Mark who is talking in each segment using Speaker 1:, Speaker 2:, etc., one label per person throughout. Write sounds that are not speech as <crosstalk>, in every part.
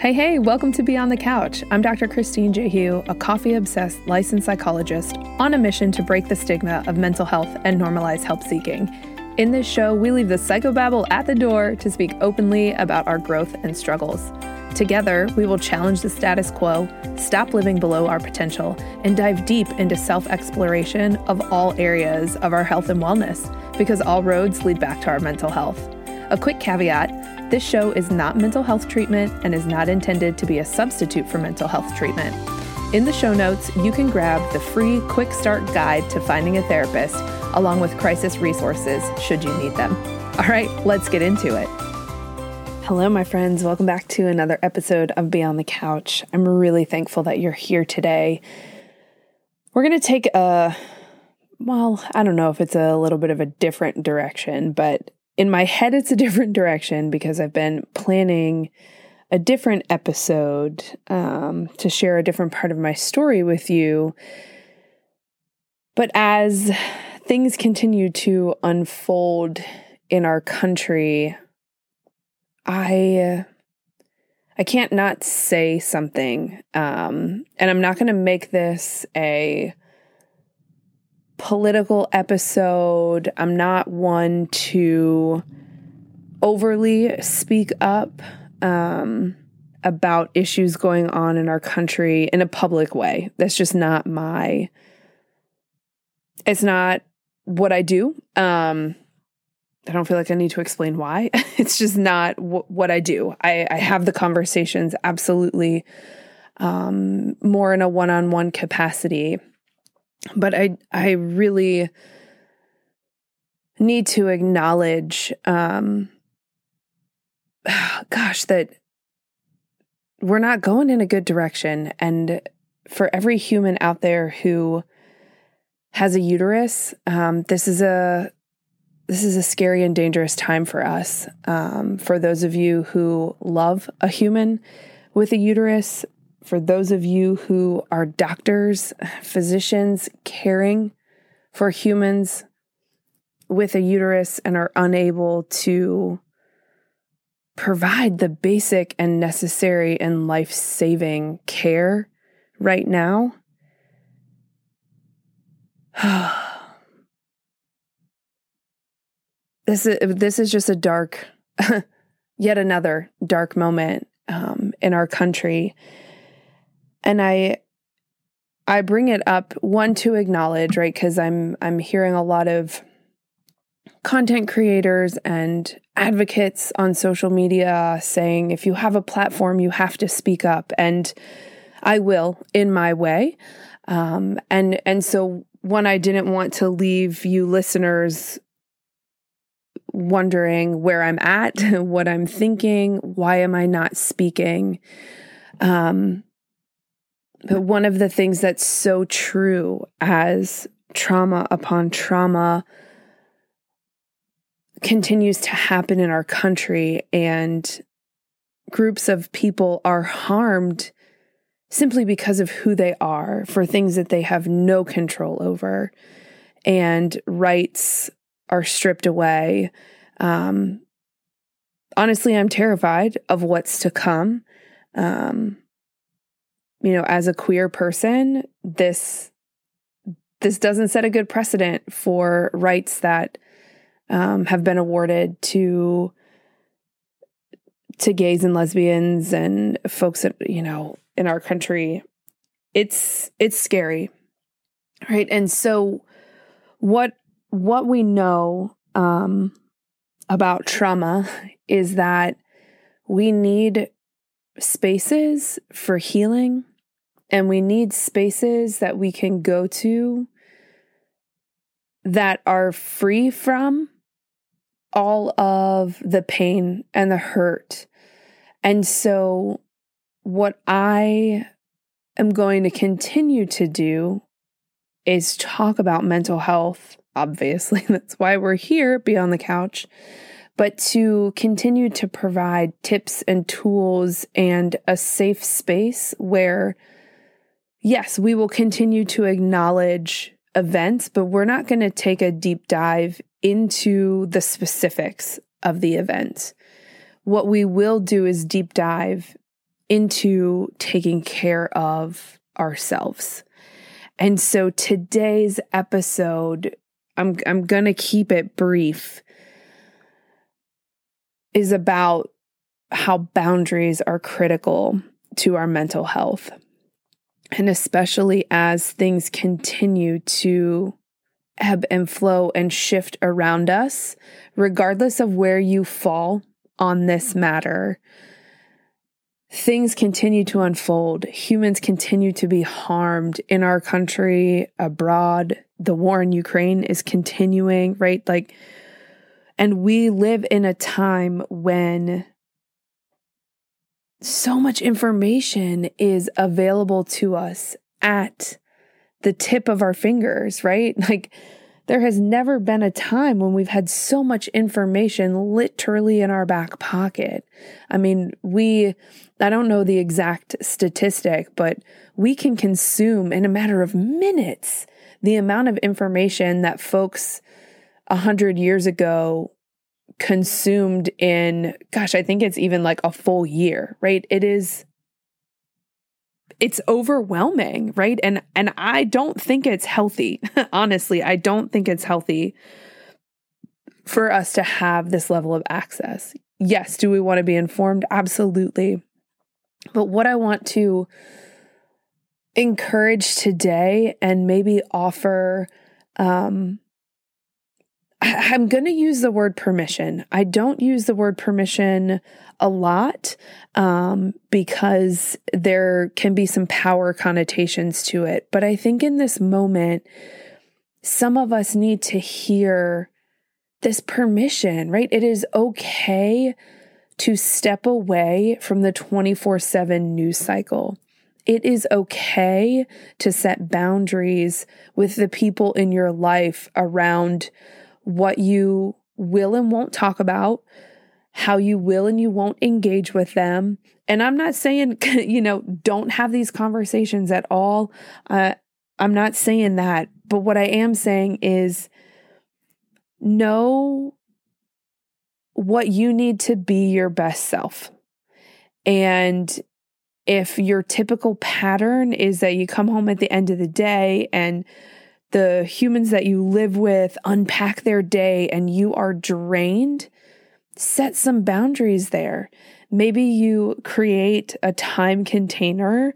Speaker 1: Hey, hey, welcome to Beyond the Couch. I'm Dr. Christine Jehu, a coffee obsessed licensed psychologist on a mission to break the stigma of mental health and normalize help seeking. In this show, we leave the psychobabble at the door to speak openly about our growth and struggles. Together, we will challenge the status quo, stop living below our potential, and dive deep into self exploration of all areas of our health and wellness, because all roads lead back to our mental health. A quick caveat this show is not mental health treatment and is not intended to be a substitute for mental health treatment. In the show notes, you can grab the free Quick Start Guide to Finding a Therapist, along with crisis resources should you need them. All right, let's get into it. Hello, my friends. Welcome back to another episode of Beyond the Couch. I'm really thankful that you're here today. We're going to take a, well, I don't know if it's a little bit of a different direction, but in my head, it's a different direction because I've been planning a different episode um, to share a different part of my story with you. But as things continue to unfold in our country, I I can't not say something, um, and I'm not going to make this a political episode. I'm not one to overly speak up um, about issues going on in our country in a public way. That's just not my. It's not what I do. Um, I don't feel like I need to explain why. <laughs> it's just not w- what I do. I, I have the conversations absolutely um, more in a one on one capacity but I I really need to acknowledge um <sighs> gosh that we're not going in a good direction. And for every human out there who has a uterus um, this is a this is a scary and dangerous time for us. Um, for those of you who love a human with a uterus for those of you who are doctors, physicians caring for humans with a uterus and are unable to provide the basic and necessary and life saving care right now. <sighs> this is this is just a dark, <laughs> yet another dark moment um, in our country, and I I bring it up one to acknowledge, right? Because I'm I'm hearing a lot of content creators and advocates on social media saying if you have a platform, you have to speak up, and I will in my way. Um, and and so one, I didn't want to leave you listeners wondering where I'm at, <laughs> what I'm thinking, why am I not speaking? Um, but one of the things that's so true as trauma upon trauma continues to happen in our country and groups of people are harmed simply because of who they are for things that they have no control over and rights are stripped away. Um, honestly i'm terrified of what's to come. Um, you know, as a queer person, this this doesn't set a good precedent for rights that um, have been awarded to to gays and lesbians and folks that you know in our country. It's it's scary, right? And so, what what we know um, about trauma is that we need spaces for healing and we need spaces that we can go to that are free from all of the pain and the hurt. And so, what I am going to continue to do is talk about mental health. Obviously, <laughs> that's why we're here beyond the couch, but to continue to provide tips and tools and a safe space where yes, we will continue to acknowledge events, but we're not going to take a deep dive into the specifics of the event. What we will do is deep dive into taking care of ourselves. And so today's episode, I'm I'm going to keep it brief, is about how boundaries are critical to our mental health. And especially as things continue to ebb and flow and shift around us, regardless of where you fall on this matter, things continue to unfold. Humans continue to be harmed in our country, abroad. The war in Ukraine is continuing, right? Like, and we live in a time when so much information is available to us at the tip of our fingers, right? <laughs> Like, there has never been a time when we've had so much information literally in our back pocket. I mean, we, I don't know the exact statistic, but we can consume in a matter of minutes the amount of information that folks a hundred years ago consumed in, gosh, I think it's even like a full year, right? It is it's overwhelming, right? And and I don't think it's healthy. <laughs> Honestly, I don't think it's healthy for us to have this level of access. Yes, do we want to be informed? Absolutely. But what I want to encourage today and maybe offer um I'm going to use the word permission. I don't use the word permission a lot um, because there can be some power connotations to it. But I think in this moment, some of us need to hear this permission, right? It is okay to step away from the 24 7 news cycle. It is okay to set boundaries with the people in your life around what you will and won't talk about, how you will and you won't engage with them. And I'm not saying, <laughs> you know, don't have these conversations at all. Uh, I'm not saying that. But what I am saying is know what you need to be your best self. And if your typical pattern is that you come home at the end of the day and the humans that you live with unpack their day and you are drained, set some boundaries there. Maybe you create a time container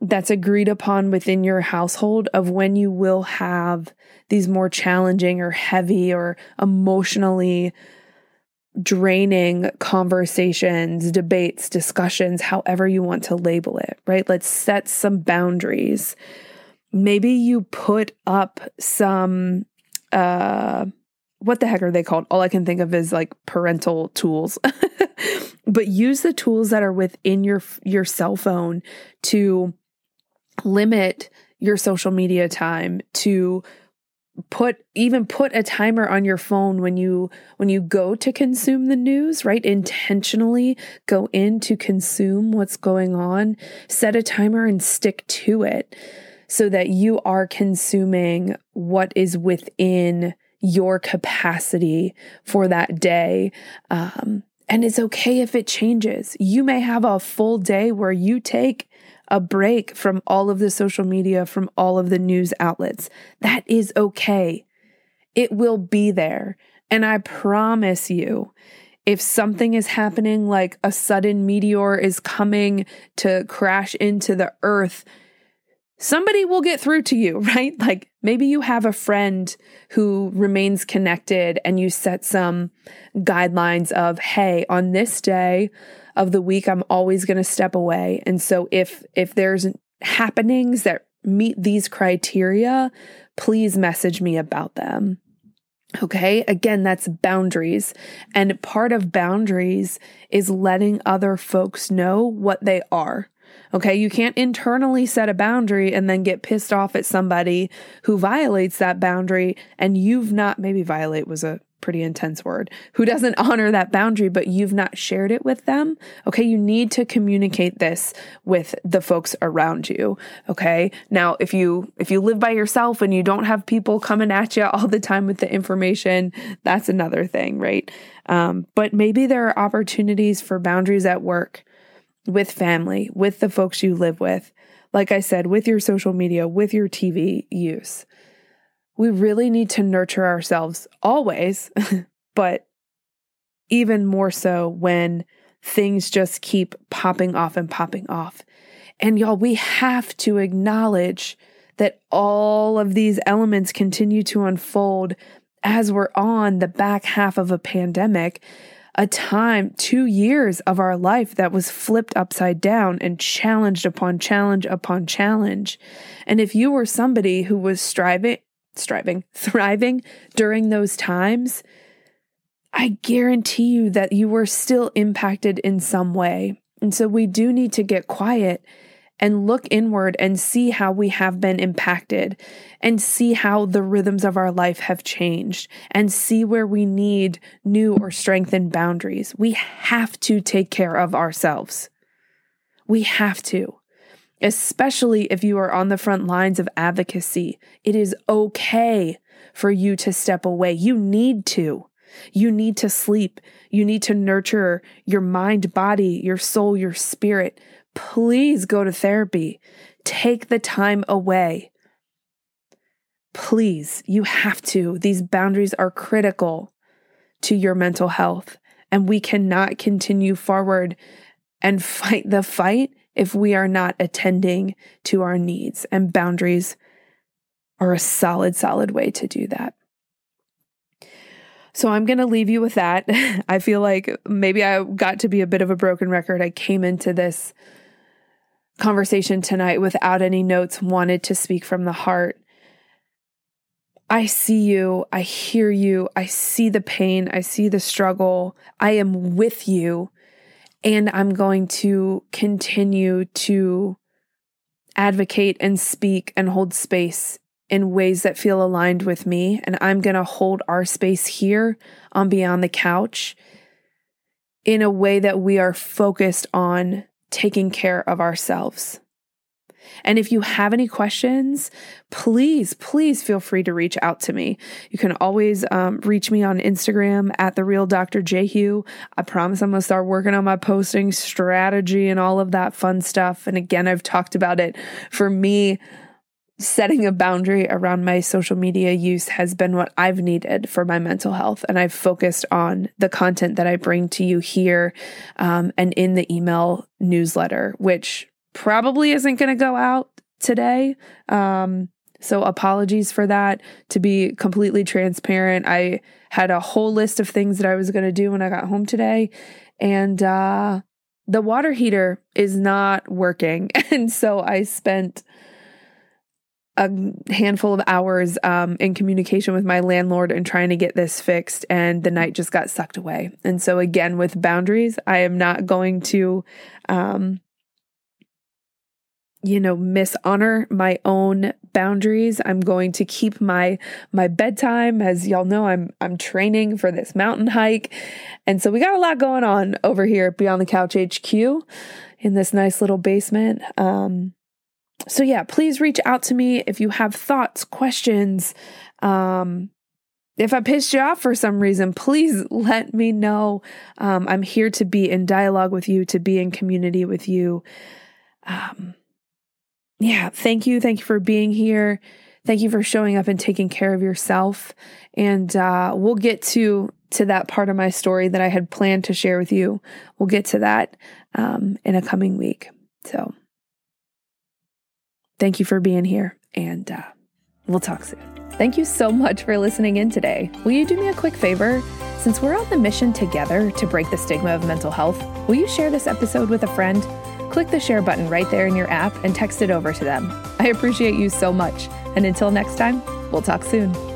Speaker 1: that's agreed upon within your household of when you will have these more challenging or heavy or emotionally draining conversations, debates, discussions, however you want to label it, right? Let's set some boundaries maybe you put up some uh what the heck are they called? All I can think of is like parental tools. <laughs> but use the tools that are within your your cell phone to limit your social media time to put even put a timer on your phone when you when you go to consume the news right intentionally go in to consume what's going on set a timer and stick to it so that you are consuming what is within your capacity for that day. Um, and it's okay if it changes. You may have a full day where you take a break from all of the social media, from all of the news outlets. That is okay. It will be there. And I promise you, if something is happening, like a sudden meteor is coming to crash into the earth, somebody will get through to you, <laughs> right? Like maybe you have a friend who remains connected and you set some guidelines of, hey, on this day of the week, I'm always going to step away. And so if, if there's happenings that meet these criteria, please message me about them. Okay. Again, that's boundaries. And part of boundaries is letting other folks know what they are. Okay. You can't internally set a boundary and then get pissed off at somebody who violates that boundary and you've not, maybe violate was a pretty intense word, who doesn't <laughs> honor that boundary, but you've not shared it with them. Okay. You need to communicate this with the folks around you. Okay. Now, if you, if you live by yourself and you don't have people coming at you all the time with the information, that's another thing, right? Um, but maybe there are opportunities for boundaries at work with family, with the folks you live with, like I said, with your social media, with your TV use. We really need to nurture ourselves always, <laughs> but even more so when things just keep popping off and popping off. And y'all, we have to acknowledge that all of these elements continue to unfold as we're on the back half of a pandemic, a time, two years of our life that was flipped upside down and challenged upon challenge upon challenge. And if you were somebody who was striving, striving, <laughs> thriving during those times, I guarantee you that you were still impacted in some way. And so we do need to get quiet and look inward and see how we have been impacted and see how the rhythms of our life have changed and see where we need new or strengthened boundaries. We have to take care of ourselves. We have to. Especially if you are on the front lines of advocacy, it is okay for you to step away. You need to. You need to sleep. You need to nurture your mind, body, your soul, your spirit please go to therapy. Take the time away. Please, you have to. These boundaries are critical to your mental health, and we cannot continue forward and <laughs> fight the fight if we are not attending to our needs. And boundaries are a solid, solid way to do that. So I'm going to leave you with that. <laughs> I feel like maybe I got to be a bit of a broken record. I came into this conversation tonight without any notes, wanted to speak from the heart. I see you. I hear you. I see the pain. I see the struggle. I am with you. And I'm going to continue to advocate and speak and hold space in ways that feel aligned with me. And I'm going to hold our space here on Beyond the Couch in a way that we are focused on taking care of ourselves. And if you have any questions, please, please feel free to reach out to me. You can always um, reach me on Instagram at the real Dr. Jehu. I promise I'm gonna start working on my posting strategy and all of that fun stuff. And again, I've talked about it. For me, setting a boundary around my social media use has been what I've needed for my mental health. And I've focused on the content that I bring to you here um, and in the email newsletter, which probably isn't going to go out today. Um, so apologies for that. To be completely transparent, I had a whole list of things that I was going to do when I got home today. And, uh, the water heater is not working. <laughs> And so I spent a handful of hours um, in communication with my landlord and trying to get this fixed, and the night just got sucked away. And so, again, with boundaries, I am not going to, um, you know, mishonor my own boundaries. I'm going to keep my my bedtime, as y'all know. I'm I'm training for this mountain hike, and so we got a lot going on over here at Beyond the Couch HQ in this nice little basement. Um, so yeah, please reach out to me if you have thoughts, questions. Um, if I pissed you off for some reason, please <laughs> let me know. Um, I'm here to be in dialogue with you, to be in community with you. Um, yeah, thank you. Thank you for being here. Thank you for showing up and taking care of yourself. And uh, we'll get to to that part of my story that I had planned to share with you. We'll get to that um, in a coming week. So. Thank you for being here, and uh, we'll talk soon. Thank you so much for listening in today. Will you do me a quick favor? Since we're on the mission together to break the stigma of mental health, will you share this episode with a friend? Click the share button right there in your app and text it over to them. I appreciate you so much. And until next time, we'll talk soon.